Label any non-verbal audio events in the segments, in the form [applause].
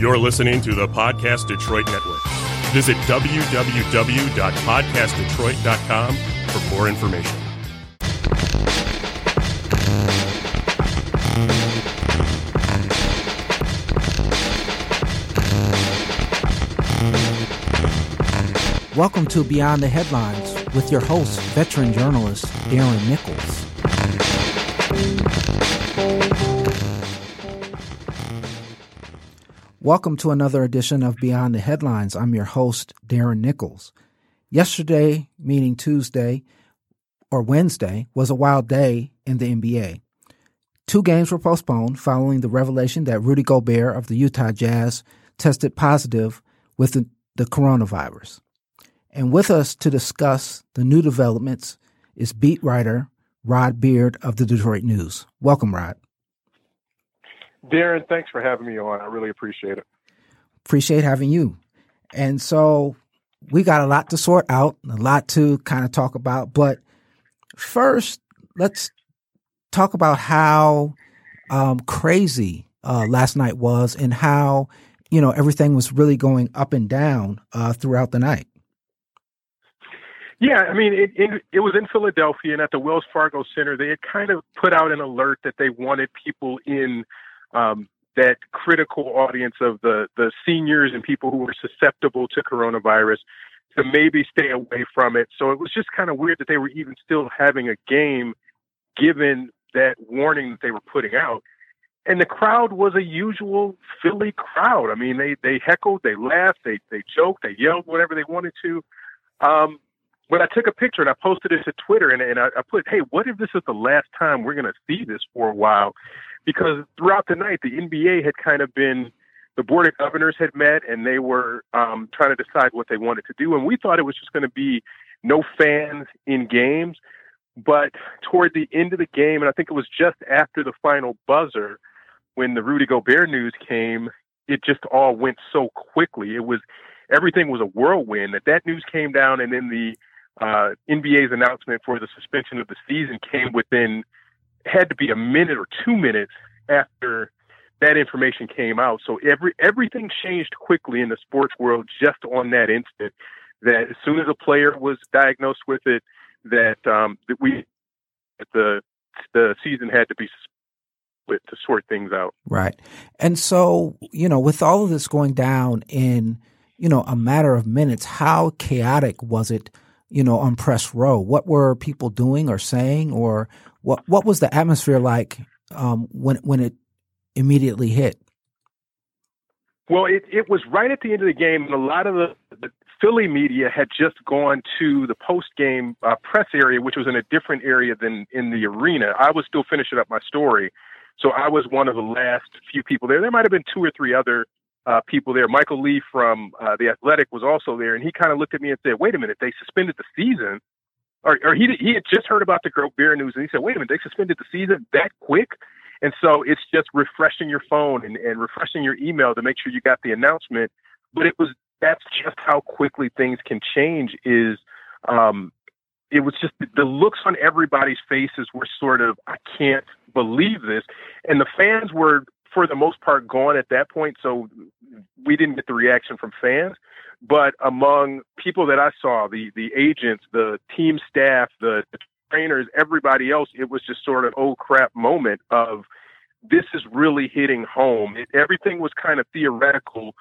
You're listening to the Podcast Detroit Network. Visit www.podcastdetroit.com for more information. Welcome to Beyond the Headlines with your host, veteran journalist Darren Nichols. Welcome to another edition of Beyond the Headlines. I'm your host, Darren Nichols. Yesterday, meaning Tuesday or Wednesday, was a wild day in the NBA. Two games were postponed following the revelation that Rudy Gobert of the Utah Jazz tested positive with the, the coronavirus. And with us to discuss the new developments is beat writer Rod Beard of the Detroit News. Welcome, Rod. Darren, thanks for having me on. I really appreciate it. Appreciate having you. And so we got a lot to sort out, a lot to kind of talk about. But first, let's talk about how um, crazy uh, last night was and how, you know, everything was really going up and down uh, throughout the night. Yeah, I mean, it, it, it was in Philadelphia and at the Wells Fargo Center. They had kind of put out an alert that they wanted people in um, that critical audience of the the seniors and people who were susceptible to coronavirus to maybe stay away from it. So it was just kind of weird that they were even still having a game, given that warning that they were putting out. And the crowd was a usual Philly crowd. I mean, they they heckled, they laughed, they they joked, they yelled, whatever they wanted to. Um, but I took a picture and I posted it to Twitter and, and I, I put, hey, what if this is the last time we're going to see this for a while? Because throughout the night the NBA had kind of been the board of governors had met and they were um, trying to decide what they wanted to do, and we thought it was just going to be no fans in games. But toward the end of the game, and I think it was just after the final buzzer, when the Rudy Gobert news came, it just all went so quickly. It was everything was a whirlwind. That that news came down, and then the uh, NBA's announcement for the suspension of the season came within had to be a minute or two minutes after that information came out. So every everything changed quickly in the sports world just on that instant. That as soon as a player was diagnosed with it, that um, that we that the the season had to be split to sort things out. Right, and so you know, with all of this going down in you know a matter of minutes, how chaotic was it? You know, on press row, what were people doing or saying, or what what was the atmosphere like um, when when it immediately hit? Well, it, it was right at the end of the game, and a lot of the, the Philly media had just gone to the post game uh, press area, which was in a different area than in the arena. I was still finishing up my story, so I was one of the last few people there. There might have been two or three other uh, people there. Michael Lee from uh, the Athletic was also there, and he kind of looked at me and said, "Wait a minute, they suspended the season." Or, or he he had just heard about the beer news and he said, "Wait a minute, they suspended the season that quick." And so it's just refreshing your phone and, and refreshing your email to make sure you got the announcement. But it was that's just how quickly things can change. Is um, it was just the looks on everybody's faces were sort of I can't believe this, and the fans were for the most part gone at that point. So we didn't get the reaction from fans. But among people that I saw, the the agents, the team staff, the, the trainers, everybody else, it was just sort of oh crap moment of this is really hitting home. It, everything was kind of theoretical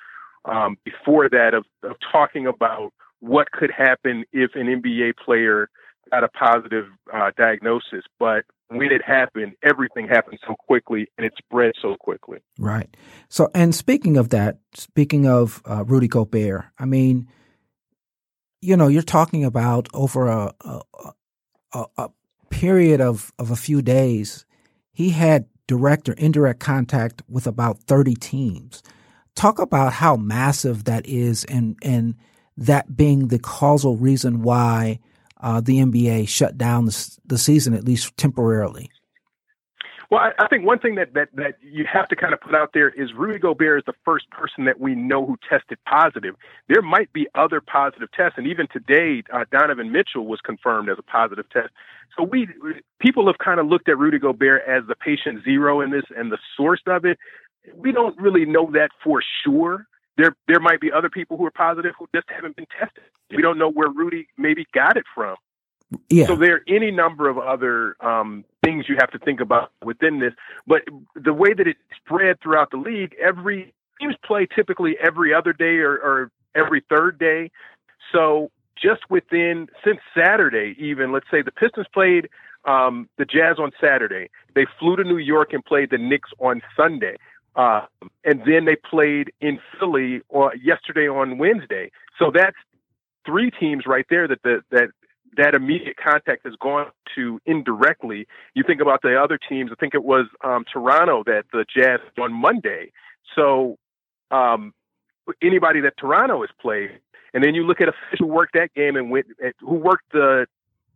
um, before that of, of talking about what could happen if an NBA player got a positive uh, diagnosis, but when it happened, everything happened so quickly and it spread so quickly. Right. So, and speaking of that, speaking of uh, Rudy Gobert, I mean, you know, you're talking about over a a, a, a period of, of a few days, he had direct or indirect contact with about 30 teams. Talk about how massive that is and, and that being the causal reason why uh, the NBA shut down the, the season at least temporarily? Well, I, I think one thing that, that that you have to kind of put out there is Rudy Gobert is the first person that we know who tested positive. There might be other positive tests, and even today, uh, Donovan Mitchell was confirmed as a positive test. So we people have kind of looked at Rudy Gobert as the patient zero in this and the source of it. we don't really know that for sure. There there might be other people who are positive who just haven't been tested. We don't know where Rudy maybe got it from. Yeah. So there are any number of other um, things you have to think about within this. But the way that it spread throughout the league, every teams play typically every other day or, or every third day. So just within since Saturday, even let's say the Pistons played um, the Jazz on Saturday. They flew to New York and played the Knicks on Sunday. Uh, and then they played in Philly or yesterday on Wednesday. So that's three teams right there that the, that that immediate contact has gone to indirectly. You think about the other teams. I think it was um, Toronto that the Jazz on Monday. So um, anybody that Toronto has played, and then you look at official worked that game and went, who worked the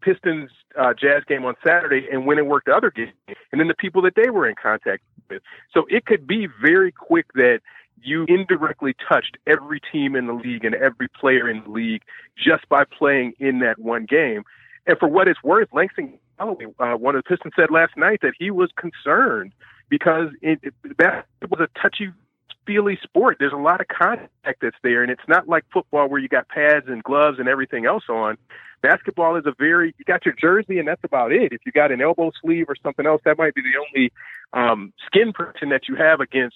Pistons uh, Jazz game on Saturday and went and worked the other game, and then the people that they were in contact with. So it could be very quick that you indirectly touched every team in the league and every player in the league just by playing in that one game. And for what it's worth, Langston Galloway, uh, one of the Pistons, said last night that he was concerned because it, it, it was a touchy feely sport. There's a lot of contact that's there, and it's not like football where you got pads and gloves and everything else on. Basketball is a very you got your jersey and that's about it. If you got an elbow sleeve or something else, that might be the only um, skin protection that you have against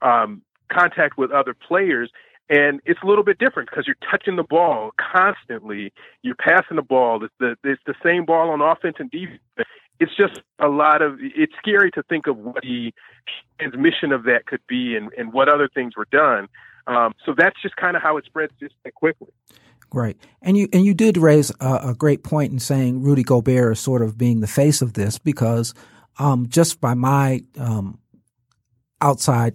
um, contact with other players. And it's a little bit different because you're touching the ball constantly. You're passing the ball. It's the it's the same ball on offense and defense. It's just a lot of. It's scary to think of what the transmission of that could be and, and what other things were done. Um, so that's just kind of how it spreads just that quickly. Right, and you and you did raise a, a, great point in saying Rudy Gobert is sort of being the face of this because um, just by my um, outside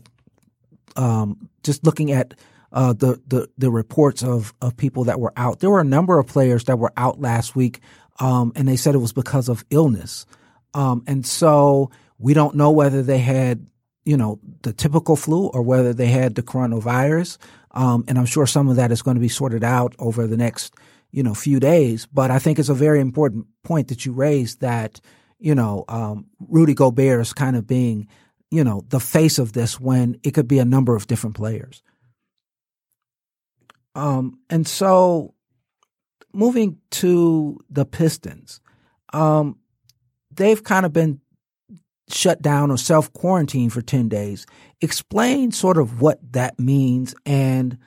um, just looking at uh, the, the the reports of of people that were out, there were a number of players that were out last week, um, and they said it was because of illness. Um, and so we don't know whether they had, you know, the typical flu or whether they had the coronavirus. Um, and I'm sure some of that is going to be sorted out over the next, you know, few days. But I think it's a very important point that you raised that, you know, um, Rudy Gobert is kind of being you know, the face of this when it could be a number of different players. Um, and so moving to the Pistons, um, they've kind of been shut down or self quarantined for 10 days. Explain sort of what that means. And,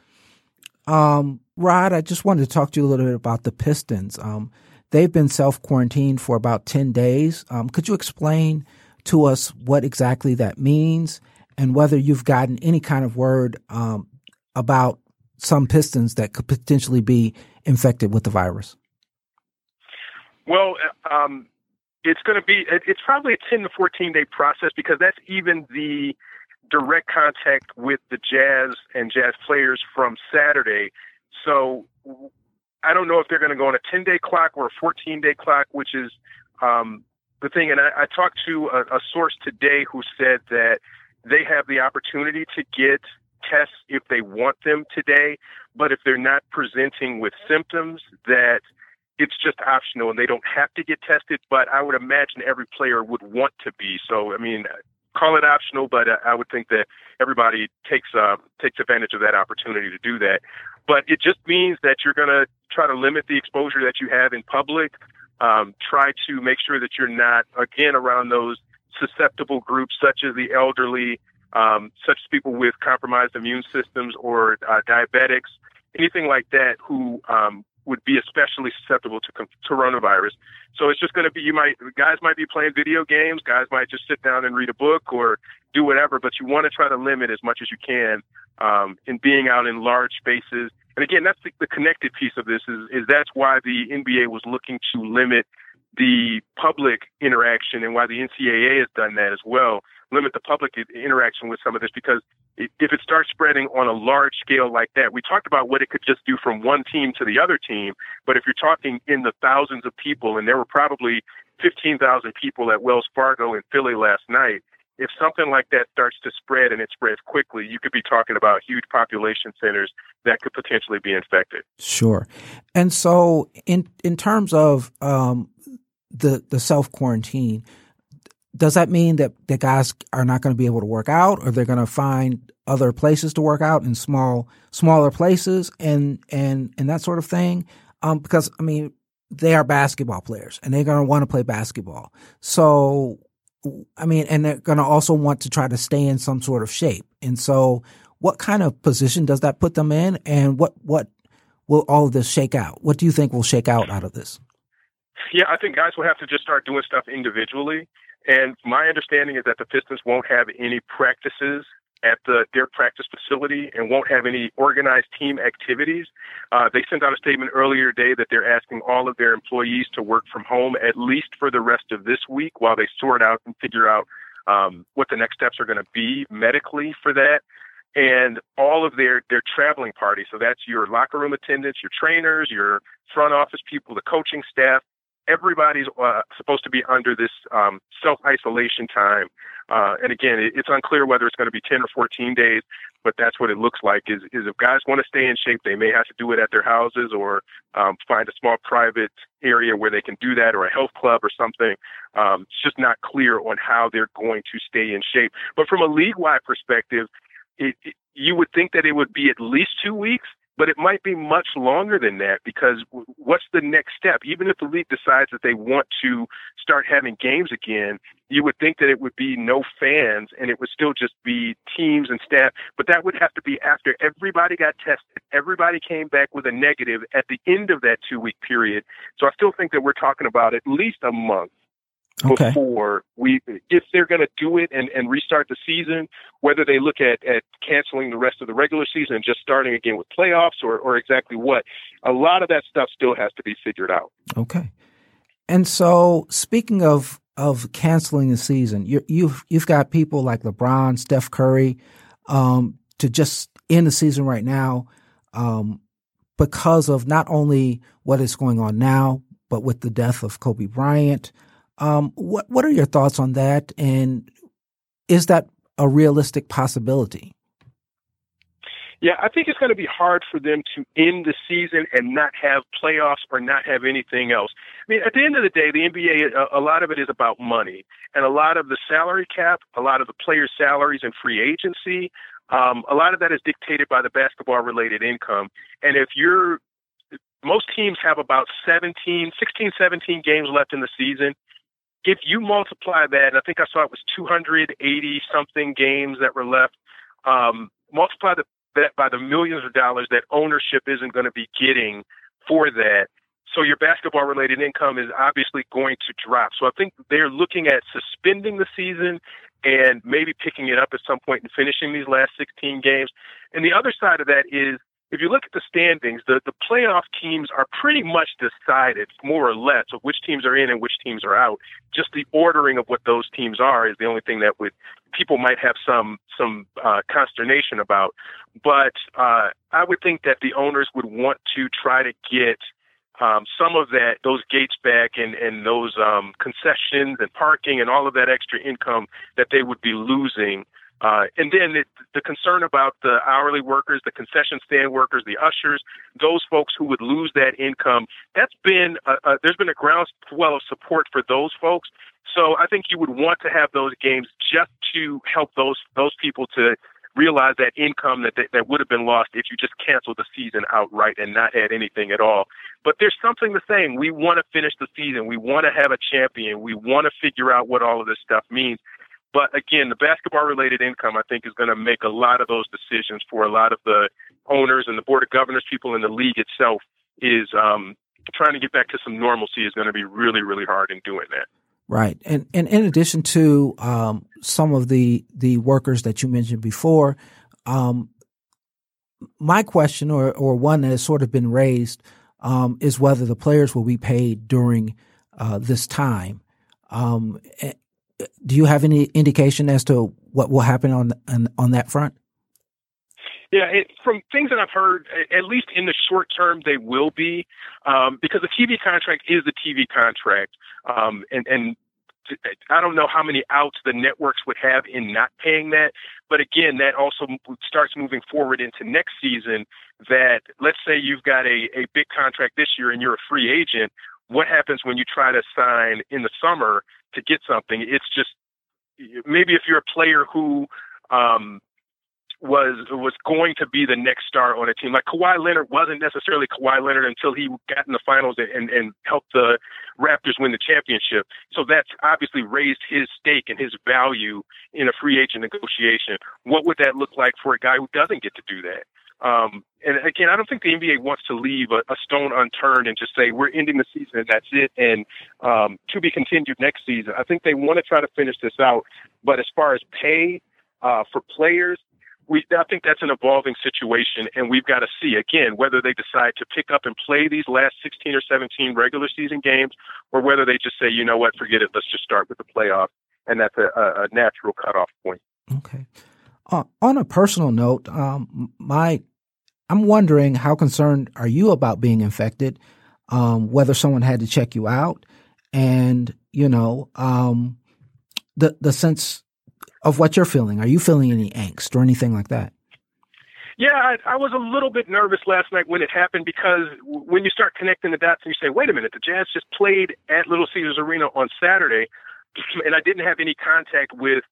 um, Rod, I just wanted to talk to you a little bit about the Pistons. Um, they've been self quarantined for about 10 days. Um, could you explain to us what exactly that means and whether you've gotten any kind of word um, about some pistons that could potentially be infected with the virus. Well, um, it's going to be, it's probably a 10 to 14 day process because that's even the direct contact with the Jazz and Jazz players from Saturday. So I don't know if they're going to go on a 10 day clock or a 14 day clock, which is um, the thing, and I, I talked to a, a source today who said that they have the opportunity to get tests if they want them today, but if they're not presenting with symptoms, that it's just optional and they don't have to get tested. But I would imagine every player would want to be. So, I mean, call it optional, but I would think that everybody takes uh, takes advantage of that opportunity to do that. But it just means that you're going to try to limit the exposure that you have in public. Um, try to make sure that you're not, again, around those susceptible groups such as the elderly, um, such as people with compromised immune systems or uh, diabetics, anything like that who um, would be especially susceptible to coronavirus. So it's just going to be you might guys might be playing video games, guys might just sit down and read a book or do whatever, but you want to try to limit as much as you can um, in being out in large spaces and again, that's the, the connected piece of this is, is that's why the NBA was looking to limit the public interaction and why the NCAA has done that as well, limit the public interaction with some of this because if it starts spreading on a large scale like that, we talked about what it could just do from one team to the other team, but if you're talking in the thousands of people, and there were probably 15,000 people at Wells Fargo in Philly last night, if something like that starts to spread and it spreads quickly, you could be talking about huge population centers that could potentially be infected. Sure. And so, in in terms of um, the the self quarantine, does that mean that the guys are not going to be able to work out, or they're going to find other places to work out in small, smaller places, and and and that sort of thing? Um, because I mean, they are basketball players, and they're going to want to play basketball. So, I mean, and they're going to also want to try to stay in some sort of shape. And so, what kind of position does that put them in, and what what will all of this shake out? What do you think will shake out out of this? Yeah, I think guys will have to just start doing stuff individually. And my understanding is that the Pistons won't have any practices at the, their practice facility and won't have any organized team activities. Uh, they sent out a statement earlier today that they're asking all of their employees to work from home at least for the rest of this week while they sort out and figure out um, what the next steps are going to be medically for that. And all of their their traveling party, So that's your locker room attendants, your trainers, your front office people, the coaching staff, everybody's uh, supposed to be under this um, self isolation time. Uh, and again, it, it's unclear whether it's going to be 10 or 14 days, but that's what it looks like. Is, is if guys want to stay in shape, they may have to do it at their houses or um, find a small private area where they can do that, or a health club or something. Um, it's just not clear on how they're going to stay in shape. But from a league wide perspective, it, it, you would think that it would be at least two weeks but it might be much longer than that because what's the next step? Even if the league decides that they want to start having games again, you would think that it would be no fans and it would still just be teams and staff. But that would have to be after everybody got tested, everybody came back with a negative at the end of that two week period. So I still think that we're talking about at least a month okay. before we if they're going to do it and, and restart the season whether they look at, at canceling the rest of the regular season and just starting again with playoffs or, or exactly what a lot of that stuff still has to be figured out okay and so speaking of of canceling the season you you've you've got people like lebron steph curry um, to just end the season right now um, because of not only what is going on now but with the death of kobe bryant um, what what are your thoughts on that? And is that a realistic possibility? Yeah, I think it's going to be hard for them to end the season and not have playoffs or not have anything else. I mean, at the end of the day, the NBA, a, a lot of it is about money. And a lot of the salary cap, a lot of the players' salaries and free agency, um, a lot of that is dictated by the basketball related income. And if you're, most teams have about 17, 16, 17 games left in the season if you multiply that, and I think I saw it was 280 something games that were left. Um, multiply the, that by the millions of dollars that ownership isn't going to be getting for that. So your basketball related income is obviously going to drop. So I think they're looking at suspending the season and maybe picking it up at some point and finishing these last 16 games. And the other side of that is if you look at the standings, the, the playoff teams are pretty much decided, more or less, of which teams are in and which teams are out. Just the ordering of what those teams are is the only thing that would people might have some some uh, consternation about. But uh, I would think that the owners would want to try to get um, some of that those gates back and and those um, concessions and parking and all of that extra income that they would be losing uh, and then it, the concern about the hourly workers, the concession stand workers, the ushers, those folks who would lose that income, that's been, a, a, there's been a groundswell of support for those folks. So I think you would want to have those games just to help those, those people to realize that income that, that, that would have been lost if you just canceled the season outright and not had anything at all. But there's something to saying we want to finish the season. We want to have a champion. We want to figure out what all of this stuff means. But again, the basketball related income, I think, is going to make a lot of those decisions for a lot of the owners and the board of governors, people in the league itself, is um, trying to get back to some normalcy is going to be really, really hard in doing that. Right, and and in addition to um, some of the the workers that you mentioned before, um, my question, or or one that has sort of been raised, um, is whether the players will be paid during uh, this time. Um, do you have any indication as to what will happen on on, on that front? Yeah, it, from things that I've heard, at least in the short term, they will be um, because the TV contract is the TV contract, um, and and I don't know how many outs the networks would have in not paying that. But again, that also starts moving forward into next season. That let's say you've got a, a big contract this year and you're a free agent. What happens when you try to sign in the summer to get something. It's just maybe if you're a player who um, was was going to be the next star on a team. Like Kawhi Leonard wasn't necessarily Kawhi Leonard until he got in the finals and, and helped the Raptors win the championship. So that's obviously raised his stake and his value in a free agent negotiation. What would that look like for a guy who doesn't get to do that? Um, and again, I don't think the NBA wants to leave a, a, stone unturned and just say we're ending the season and that's it, and um, to be continued next season. I think they want to try to finish this out. But as far as pay uh, for players, we I think that's an evolving situation, and we've got to see again whether they decide to pick up and play these last 16 or 17 regular season games, or whether they just say, you know what, forget it, let's just start with the playoffs, and that's a, a natural cutoff point. Okay. Uh, on a personal note, um, my I'm wondering how concerned are you about being infected? Um, whether someone had to check you out, and you know, um, the the sense of what you're feeling. Are you feeling any angst or anything like that? Yeah, I, I was a little bit nervous last night when it happened because when you start connecting the dots and you say, wait a minute, the Jazz just played at Little Caesars Arena on Saturday, [clears throat] and I didn't have any contact with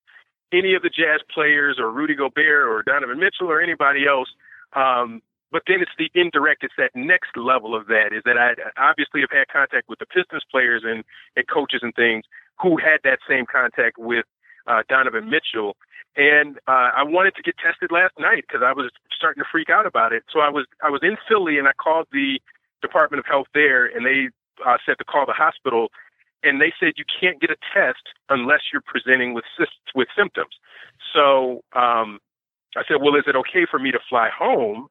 any of the Jazz players or Rudy Gobert or Donovan Mitchell or anybody else. Um, but then it's the indirect, it's that next level of that is that I obviously have had contact with the Pistons players and, and coaches and things who had that same contact with uh, Donovan Mitchell. And uh, I wanted to get tested last night because I was starting to freak out about it. So I was I was in Philly and I called the Department of Health there, and they uh, said to call the hospital, and they said you can't get a test unless you're presenting with with symptoms. So um, I said, well, is it okay for me to fly home?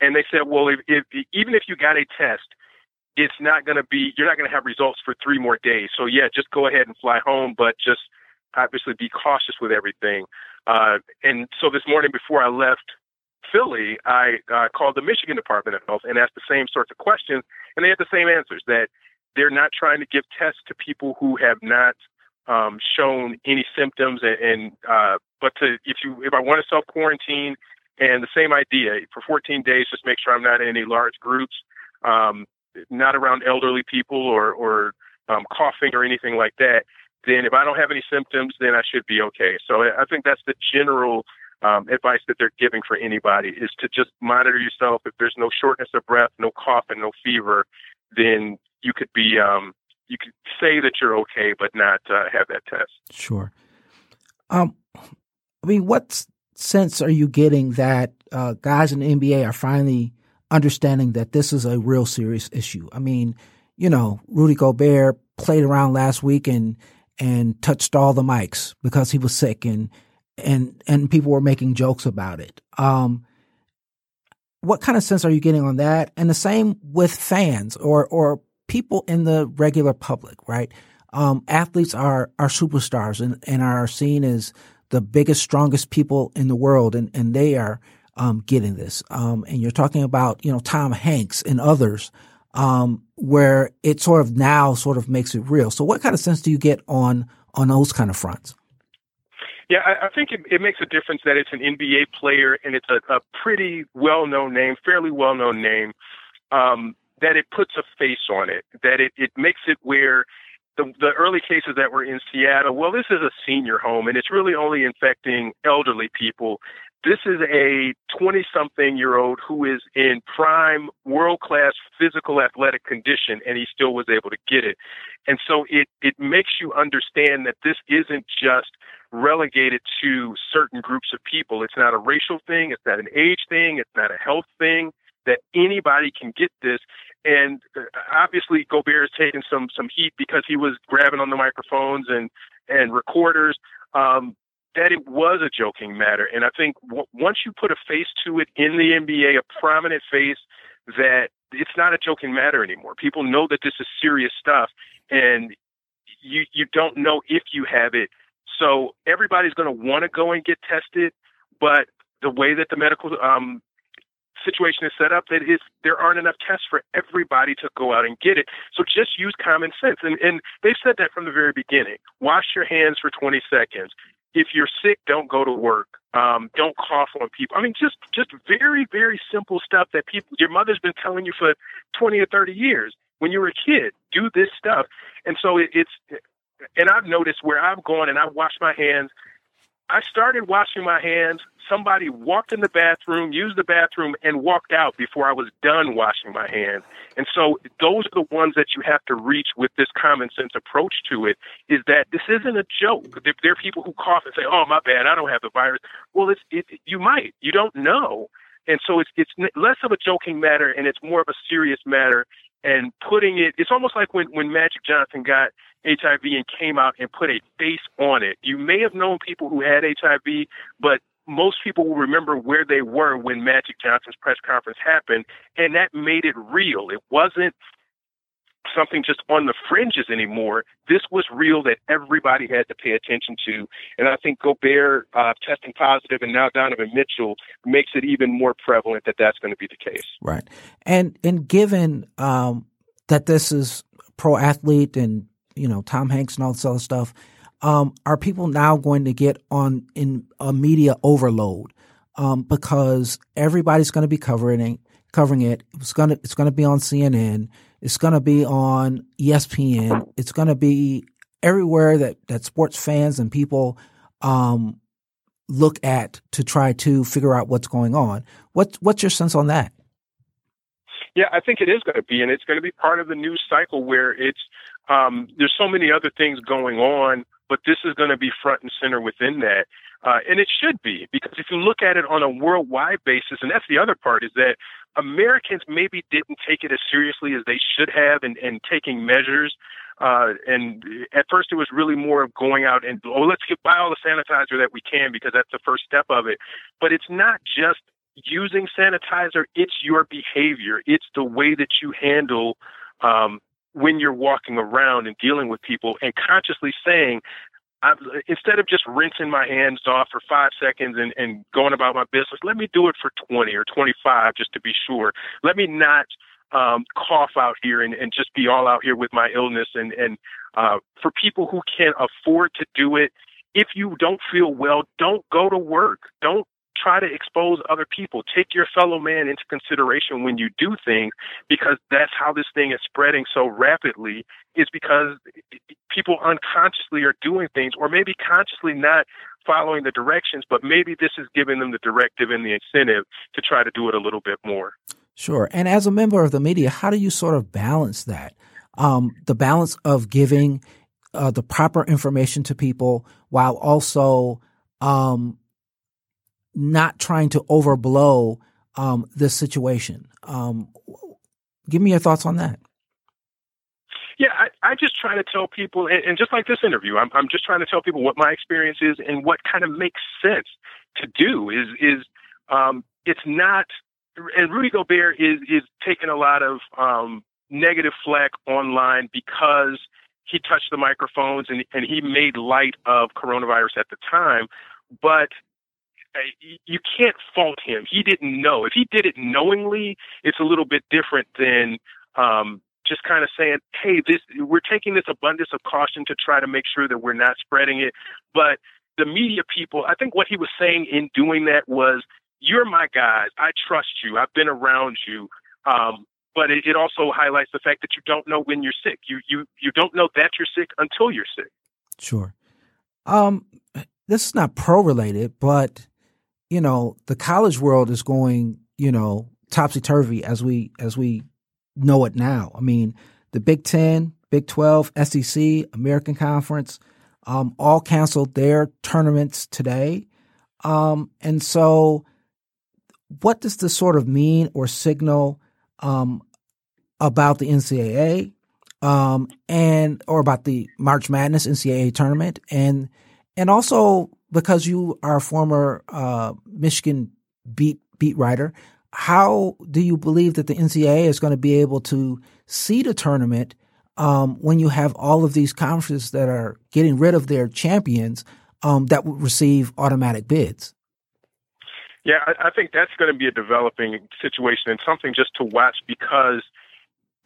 And they said, well, if, if even if you got a test, it's not going to be you're not going to have results for three more days. So yeah, just go ahead and fly home, but just obviously be cautious with everything. Uh, and so this morning before I left Philly, I uh, called the Michigan Department of Health and asked the same sorts of questions, and they had the same answers that they're not trying to give tests to people who have not um, shown any symptoms, and, and uh, but to if you if I want to self quarantine, and the same idea for 14 days, just make sure I'm not in any large groups, um, not around elderly people or or um, coughing or anything like that then if I don't have any symptoms, then I should be okay. So I think that's the general um, advice that they're giving for anybody is to just monitor yourself. If there's no shortness of breath, no cough, and no fever, then you could be um, you could say that you're okay, but not uh, have that test. Sure. Um, I mean, what sense are you getting that uh, guys in the NBA are finally understanding that this is a real serious issue? I mean, you know, Rudy Gobert played around last week and and touched all the mics because he was sick and and and people were making jokes about it. Um, what kind of sense are you getting on that? And the same with fans or or people in the regular public, right? Um, athletes are are superstars and, and are seen as the biggest, strongest people in the world, and and they are um, getting this. Um, and you're talking about you know Tom Hanks and others um, where it sort of now sort of makes it real. So, what kind of sense do you get on on those kind of fronts? Yeah, I, I think it, it makes a difference that it's an NBA player and it's a, a pretty well known name, fairly well known name. Um, that it puts a face on it. That it it makes it where the, the early cases that were in Seattle, well, this is a senior home and it's really only infecting elderly people. This is a 20 something year old who is in prime world class physical athletic condition and he still was able to get it. And so it, it makes you understand that this isn't just relegated to certain groups of people. It's not a racial thing. It's not an age thing. It's not a health thing that anybody can get this. And uh, obviously Gobert has taken some, some heat because he was grabbing on the microphones and, and recorders. Um, that it was a joking matter. And I think w- once you put a face to it in the NBA, a prominent face, that it's not a joking matter anymore. People know that this is serious stuff, and you you don't know if you have it. So everybody's going to want to go and get tested, but the way that the medical um, situation is set up, that is there aren't enough tests for everybody to go out and get it. So just use common sense, and and they've said that from the very beginning. Wash your hands for 20 seconds if you're sick, don't go to work. Um, don't cough on people. I mean, just just very very simple stuff that people your mother's been telling you for 20 or 30 years when you were a kid. Do this stuff, and so it, it's and I've noticed where I've gone and I've washed my hands. I started washing my hands. Somebody walked in the bathroom, used the bathroom, and walked out before I was done washing my hands. And so those are the ones that you have to reach with this common sense approach to it is that this isn't a joke. There, there are people who cough and say, oh, my bad, I don't have the virus. Well, it's, it, you might. You don't know. And so it's, it's less of a joking matter and it's more of a serious matter and putting it it's almost like when when Magic Johnson got HIV and came out and put a face on it. You may have known people who had HIV, but most people will remember where they were when Magic Johnson's press conference happened, and that made it real. It wasn't something just on the fringes anymore. This was real that everybody had to pay attention to. And I think Gobert uh, testing positive and now Donovan Mitchell makes it even more prevalent that that's going to be the case. Right. And and given um, that this is pro athlete and you know Tom Hanks and all this other stuff, um, are people now going to get on in a media overload um, because everybody's going to be covering it, covering it. It's going to it's to be on CNN. It's going to be on ESPN. It's going to be everywhere that, that sports fans and people um, look at to try to figure out what's going on. What, what's your sense on that? Yeah, I think it is going to be, and it's going to be part of the news cycle where it's um, there's so many other things going on, but this is going to be front and center within that. Uh, and it should be because if you look at it on a worldwide basis, and that's the other part is that Americans maybe didn't take it as seriously as they should have and, taking measures. Uh, and at first it was really more of going out and, oh, let's get buy all the sanitizer that we can because that's the first step of it. But it's not just using sanitizer, it's your behavior. It's the way that you handle, um, when you're walking around and dealing with people and consciously saying, I, instead of just rinsing my hands off for five seconds and, and going about my business, let me do it for 20 or 25 just to be sure. Let me not um, cough out here and, and just be all out here with my illness. And, and uh, for people who can't afford to do it, if you don't feel well, don't go to work. Don't try to expose other people. Take your fellow man into consideration when you do things because that's how this thing is spreading so rapidly is because people unconsciously are doing things or maybe consciously not following the directions, but maybe this is giving them the directive and the incentive to try to do it a little bit more. Sure. And as a member of the media, how do you sort of balance that? Um, the balance of giving uh, the proper information to people while also um, not trying to overblow um, this situation. Um, give me your thoughts on that. Yeah, I, I just try to tell people, and, and just like this interview, I'm, I'm just trying to tell people what my experience is and what kind of makes sense to do. Is is um, it's not, and Rudy Gobert is is taking a lot of um, negative flack online because he touched the microphones and, and he made light of coronavirus at the time, but you can't fault him. He didn't know. If he did it knowingly, it's a little bit different than um, just kind of saying, "Hey, this we're taking this abundance of caution to try to make sure that we're not spreading it." But the media people, I think what he was saying in doing that was, "You're my guys. I trust you. I've been around you." Um, but it, it also highlights the fact that you don't know when you're sick. You you you don't know that you're sick until you're sick. Sure. Um, this is not pro related, but you know, the college world is going, you know, topsy turvy as we as we know it now. I mean, the Big Ten, Big Twelve, SEC, American Conference, um, all canceled their tournaments today. Um, and so, what does this sort of mean or signal um, about the NCAA um, and or about the March Madness NCAA tournament and and also because you are a former uh, Michigan beat beat writer, how do you believe that the NCAA is going to be able to seed a tournament um, when you have all of these conferences that are getting rid of their champions um, that would receive automatic bids? Yeah, I, I think that's going to be a developing situation and something just to watch because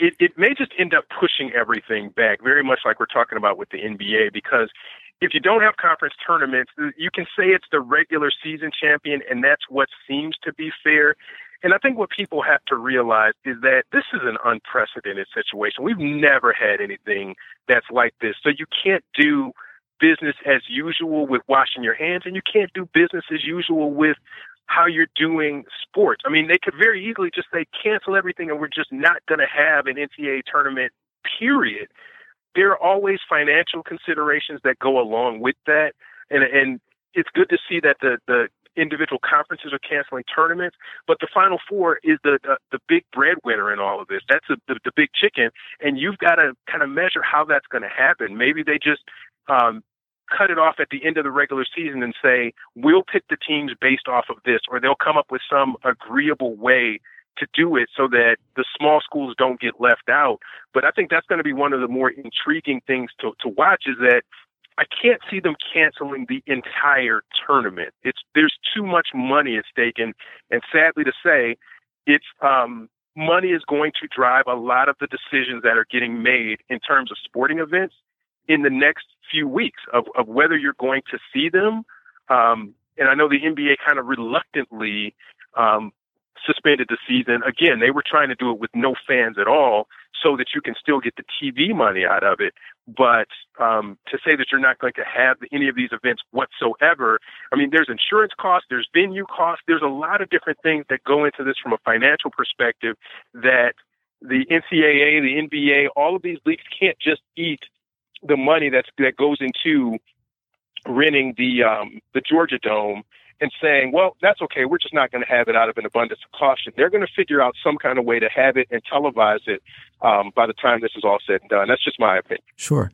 it, it may just end up pushing everything back, very much like we're talking about with the NBA, because if you don't have conference tournaments, you can say it's the regular season champion, and that's what seems to be fair. And I think what people have to realize is that this is an unprecedented situation. We've never had anything that's like this. So you can't do business as usual with washing your hands, and you can't do business as usual with how you're doing sports. I mean, they could very easily just say cancel everything and we're just not going to have an NCAA tournament, period. There are always financial considerations that go along with that. And, and it's good to see that the, the individual conferences are canceling tournaments, but the Final Four is the the, the big breadwinner in all of this. That's a, the the big chicken, and you've got to kind of measure how that's going to happen. Maybe they just um, cut it off at the end of the regular season and say we'll pick the teams based off of this, or they'll come up with some agreeable way to do it so that the small schools don't get left out. But I think that's going to be one of the more intriguing things to, to watch is that I can't see them canceling the entire tournament. It's there's too much money at stake, and and sadly to say, it's um, money is going to drive a lot of the decisions that are getting made in terms of sporting events in the next few weeks of of whether you're going to see them. Um, and I know the NBA kind of reluctantly um, suspended the season. Again, they were trying to do it with no fans at all so that you can still get the TV money out of it. But um, to say that you're not going to have any of these events whatsoever, I mean, there's insurance costs, there's venue costs, there's a lot of different things that go into this from a financial perspective that the NCAA, the NBA, all of these leagues can't just eat the money that's that goes into renting the um, the Georgia Dome and saying, well, that's okay. We're just not going to have it out of an abundance of caution. They're going to figure out some kind of way to have it and televise it um, by the time this is all said and done. That's just my opinion. Sure.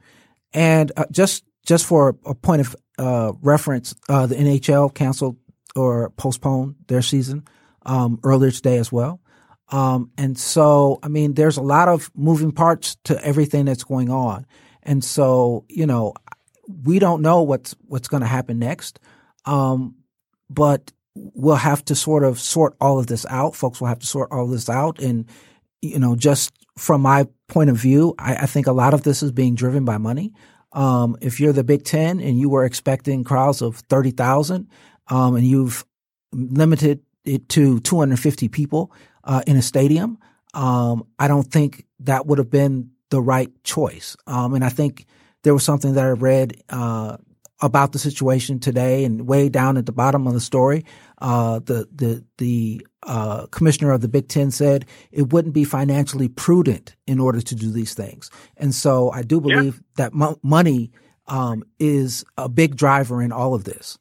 And uh, just just for a point of uh, reference, uh, the NHL canceled or postponed their season um, earlier today as well. Um, and so, I mean, there's a lot of moving parts to everything that's going on. And so, you know, we don't know what's what's going to happen next. Um, but we'll have to sort of sort all of this out. Folks will have to sort all this out. And, you know, just from my point of view, I, I think a lot of this is being driven by money. Um, if you're the Big Ten and you were expecting crowds of 30,000, um, and you've limited it to 250 people, uh, in a stadium, um, I don't think that would have been the right choice. Um, and I think there was something that I read, uh, about the situation today and way down at the bottom of the story, uh, the the the uh, commissioner of the Big Ten said it wouldn't be financially prudent in order to do these things, and so I do believe yeah. that mo- money um, is a big driver in all of this.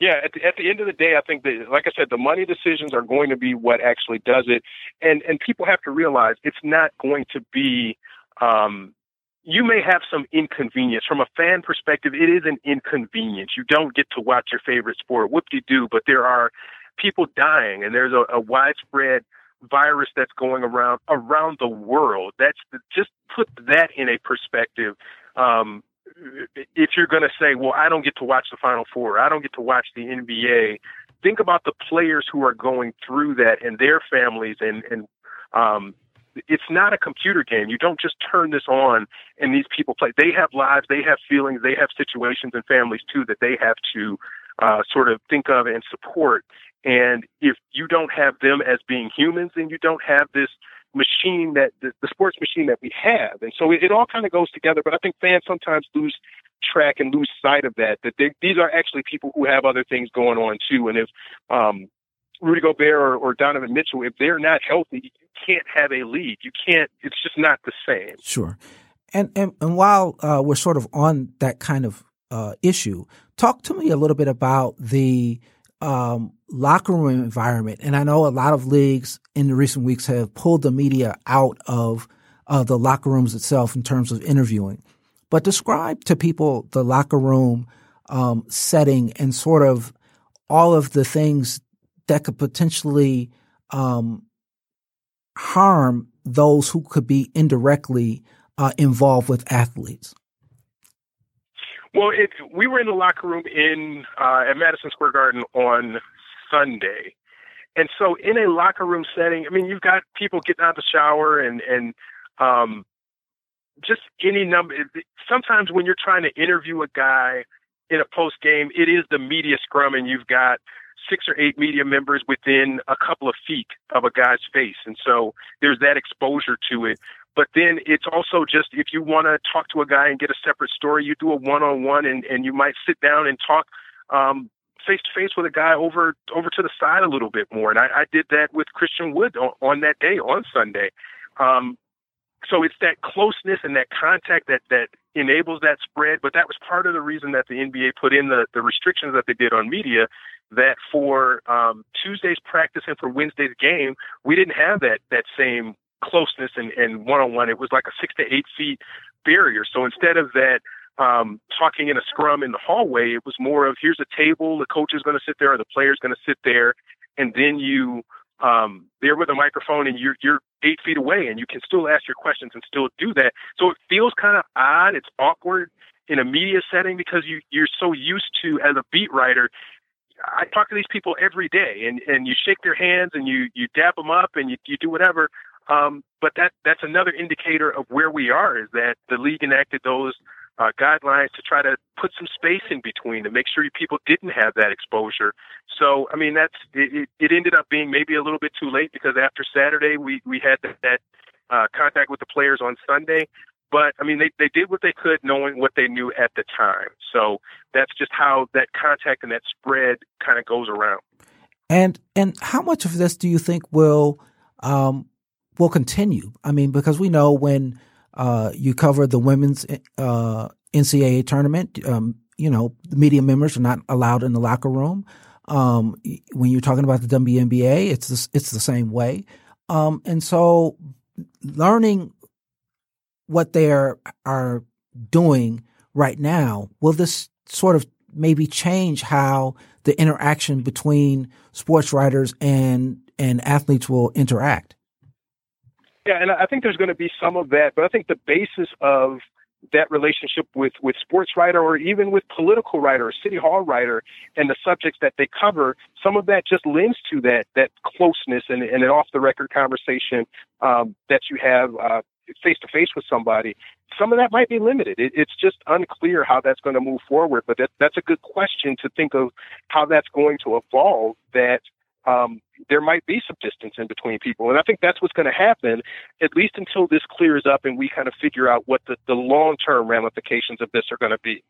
Yeah, at the, at the end of the day, I think that, like I said, the money decisions are going to be what actually does it, and and people have to realize it's not going to be um, you may have some inconvenience from a fan perspective. It is an inconvenience. You don't get to watch your favorite sport. Whoop de doo. But there are people dying, and there's a, a widespread virus that's going around around the world. That's just put that in a perspective. Um, if you're going to say, "Well, I don't get to watch the Final Four, I don't get to watch the NBA," think about the players who are going through that and their families and and um, it's not a computer game. You don't just turn this on and these people play. They have lives, they have feelings, they have situations and families too that they have to uh, sort of think of and support. And if you don't have them as being humans, then you don't have this machine that the, the sports machine that we have. And so it, it all kind of goes together. But I think fans sometimes lose track and lose sight of that. That they, these are actually people who have other things going on too. And if um, Rudy Gobert or, or Donovan Mitchell, if they're not healthy, can't have a league. You can't. It's just not the same. Sure. And and, and while uh, we're sort of on that kind of uh, issue, talk to me a little bit about the um, locker room environment. And I know a lot of leagues in the recent weeks have pulled the media out of uh, the locker rooms itself in terms of interviewing. But describe to people the locker room um, setting and sort of all of the things that could potentially um, harm those who could be indirectly uh, involved with athletes? Well, it, we were in the locker room in uh, at Madison Square Garden on Sunday, and so in a locker room setting, I mean, you've got people getting out of the shower and and um, just any number. Sometimes when you're trying to interview a guy in a post game, it is the media scrum, and you've got six or eight media members within a couple of feet of a guy's face. And so there's that exposure to it. But then it's also just if you want to talk to a guy and get a separate story, you do a one on one and and you might sit down and talk face to face with a guy over over to the side a little bit more. And I, I did that with Christian Wood on, on that day on Sunday. Um, so it's that closeness and that contact that that enables that spread. But that was part of the reason that the NBA put in the the restrictions that they did on media. That for um, Tuesday's practice and for Wednesday's game, we didn't have that that same closeness and, and one-on-one. It was like a six to eight feet barrier. So instead of that um, talking in a scrum in the hallway, it was more of here's a table, the coach is going to sit there, or the player's going to sit there, and then you um, there with a microphone and you're you're eight feet away and you can still ask your questions and still do that. So it feels kind of odd. It's awkward in a media setting because you you're so used to as a beat writer. I talk to these people every day and and you shake their hands and you you dap them up and you you do whatever. Um, but that that's another indicator of where we are is that the league enacted those uh, guidelines to try to put some space in between to make sure people didn't have that exposure. So, I mean, that's it, it ended up being maybe a little bit too late because after Saturday we we had that, that uh, contact with the players on Sunday. But I mean, they they did what they could, knowing what they knew at the time. So that's just how that contact and that spread kind of goes around. And and how much of this do you think will um, will continue? I mean, because we know when uh, you cover the women's uh, NCAA tournament. Um, you know, the media members are not allowed in the locker room. Um, when you're talking about the WNBA, it's the, it's the same way. Um, and so, learning what they are, are doing right now, will this sort of maybe change how the interaction between sports writers and and athletes will interact? Yeah, and I think there's going to be some of that, but I think the basis of that relationship with with sports writer or even with political writer or city hall writer and the subjects that they cover some of that just lends to that that closeness and, and an off the record conversation um, that you have face to face with somebody some of that might be limited it, it's just unclear how that's going to move forward but that, that's a good question to think of how that's going to evolve that um, there might be some distance in between people. And I think that's what's going to happen, at least until this clears up and we kind of figure out what the, the long term ramifications of this are going to be.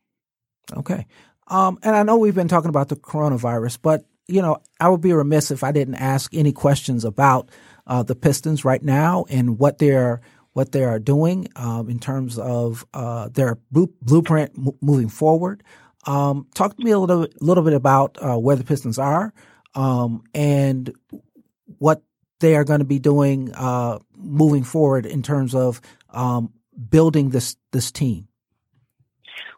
Okay. Um, and I know we've been talking about the coronavirus, but you know, I would be remiss if I didn't ask any questions about uh, the Pistons right now and what they're what they are doing um, in terms of uh, their blueprint m- moving forward. Um, talk to me a little, little bit about uh, where the Pistons are, um, and what they are going to be doing uh, moving forward in terms of um, building this this team.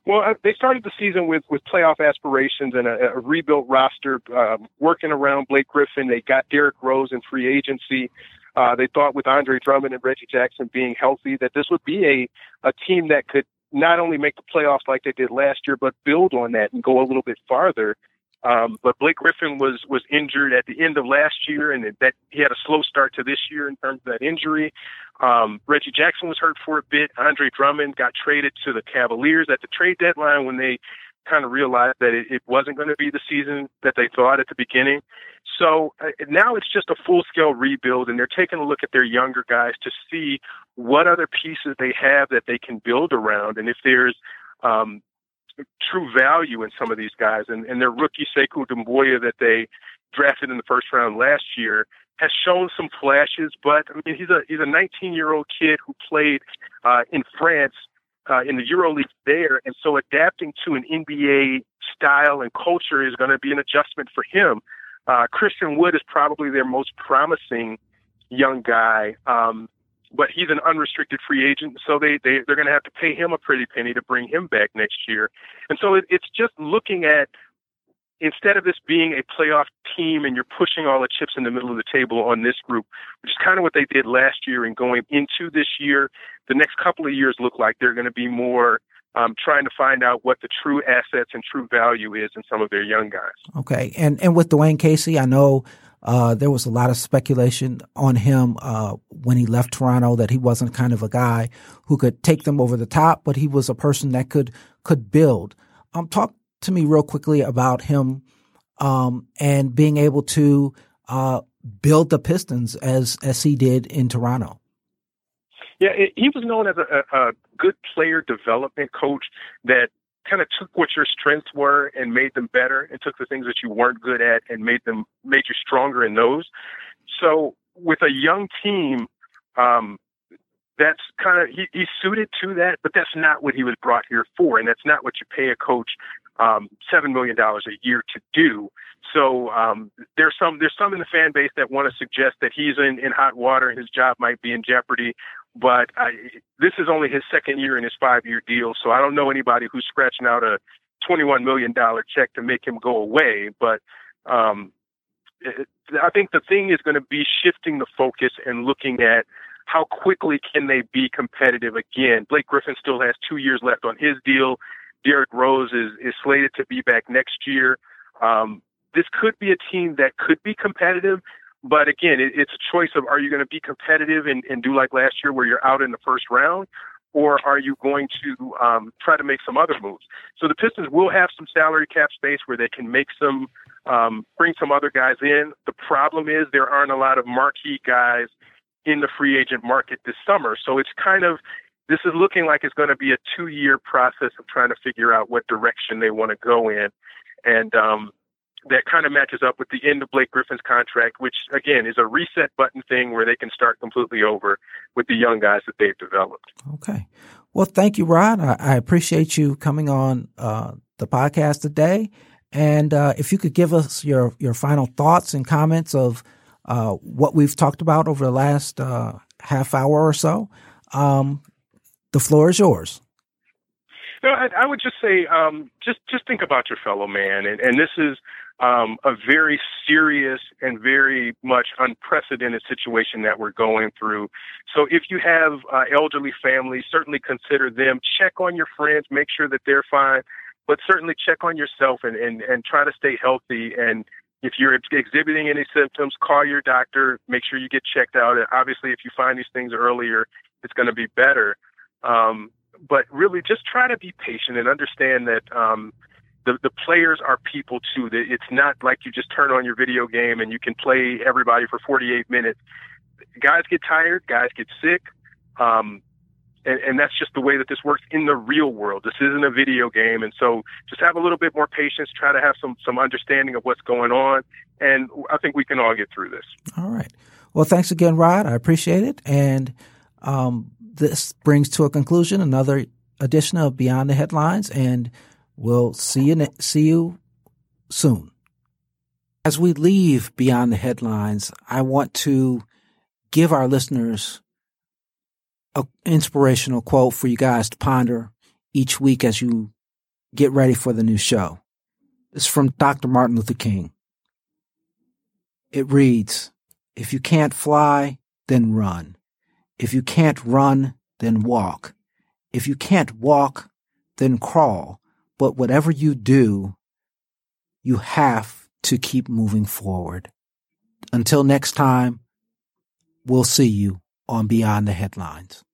Well, uh, they started the season with with playoff aspirations and a, a rebuilt roster, uh, working around Blake Griffin. They got Derrick Rose in free agency. Uh, they thought with Andre Drummond and Reggie Jackson being healthy that this would be a a team that could not only make the playoffs like they did last year, but build on that and go a little bit farther. Um, but Blake Griffin was was injured at the end of last year, and that he had a slow start to this year in terms of that injury. Um, Reggie Jackson was hurt for a bit. Andre Drummond got traded to the Cavaliers at the trade deadline when they kind of realized that it, it wasn't going to be the season that they thought at the beginning. So uh, now it's just a full scale rebuild, and they're taking a look at their younger guys to see what other pieces they have that they can build around, and if there's um, true value in some of these guys. And, and their rookie Sekou Doumbouya that they drafted in the first round last year has shown some flashes, but I mean he's a he's a 19 year old kid who played uh, in France uh, in the EuroLeague there, and so adapting to an NBA style and culture is going to be an adjustment for him. Uh, Christian Wood is probably their most promising young guy. Um, but he's an unrestricted free agent, so they, they they're going to have to pay him a pretty penny to bring him back next year. And so it, it's just looking at instead of this being a playoff team and you're pushing all the chips in the middle of the table on this group, which is kind of what they did last year and going into this year, the next couple of years look like they're going to be more um, trying to find out what the true assets and true value is in some of their young guys. Okay, and and with Dwane Casey, I know uh, there was a lot of speculation on him uh, when he left Toronto that he wasn't kind of a guy who could take them over the top, but he was a person that could could build. Um, talk to me real quickly about him um, and being able to uh, build the Pistons as as he did in Toronto. Yeah, he was known as a, a good player development coach that kind of took what your strengths were and made them better, and took the things that you weren't good at and made them made you stronger in those. So with a young team, um, that's kind of he, he's suited to that, but that's not what he was brought here for, and that's not what you pay a coach um, seven million dollars a year to do. So um, there's some there's some in the fan base that want to suggest that he's in, in hot water and his job might be in jeopardy. But I, this is only his second year in his five year deal, so I don't know anybody who's scratching out a twenty one million dollar check to make him go away. But um, it, I think the thing is going to be shifting the focus and looking at how quickly can they be competitive again. Blake Griffin still has two years left on his deal. Derrick Rose is, is slated to be back next year. Um, this could be a team that could be competitive, but again, it, it's a choice of are you going to be competitive and, and do like last year where you're out in the first round, or are you going to um, try to make some other moves? So the Pistons will have some salary cap space where they can make some, um, bring some other guys in. The problem is there aren't a lot of marquee guys in the free agent market this summer. So it's kind of this is looking like it's going to be a two year process of trying to figure out what direction they want to go in. And um, that kind of matches up with the end of Blake Griffin's contract, which again is a reset button thing where they can start completely over with the young guys that they've developed. Okay. Well, thank you, Rod. I, I appreciate you coming on uh, the podcast today. And uh, if you could give us your, your final thoughts and comments of uh, what we've talked about over the last uh, half hour or so, um, the floor is yours. No, I, I would just say, um, just just think about your fellow man, and, and this is um, a very serious and very much unprecedented situation that we're going through. So, if you have uh, elderly families, certainly consider them. Check on your friends, make sure that they're fine, but certainly check on yourself and and, and try to stay healthy and if you're exhibiting any symptoms, call your doctor. Make sure you get checked out. And obviously, if you find these things earlier, it's going to be better. Um, but really, just try to be patient and understand that um, the the players are people too. It's not like you just turn on your video game and you can play everybody for 48 minutes. Guys get tired. Guys get sick. Um, and, and that's just the way that this works in the real world. This isn't a video game, and so just have a little bit more patience. Try to have some some understanding of what's going on, and I think we can all get through this. All right. Well, thanks again, Rod. I appreciate it, and um, this brings to a conclusion another edition of Beyond the Headlines, and we'll see you see you soon. As we leave Beyond the Headlines, I want to give our listeners an inspirational quote for you guys to ponder each week as you get ready for the new show. It's from Dr. Martin Luther King. It reads, if you can't fly, then run. If you can't run, then walk. If you can't walk, then crawl. But whatever you do, you have to keep moving forward. Until next time, we'll see you on Beyond the Headlines.